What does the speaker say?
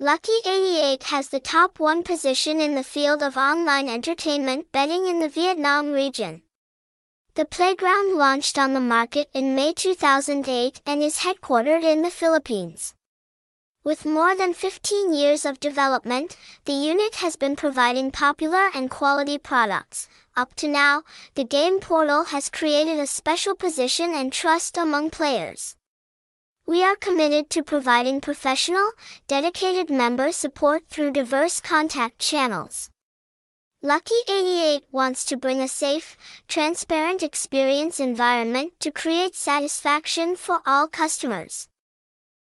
Lucky 88 has the top one position in the field of online entertainment betting in the Vietnam region. The playground launched on the market in May 2008 and is headquartered in the Philippines. With more than 15 years of development, the unit has been providing popular and quality products. Up to now, the game portal has created a special position and trust among players. We are committed to providing professional, dedicated member support through diverse contact channels. Lucky 88 wants to bring a safe, transparent experience environment to create satisfaction for all customers.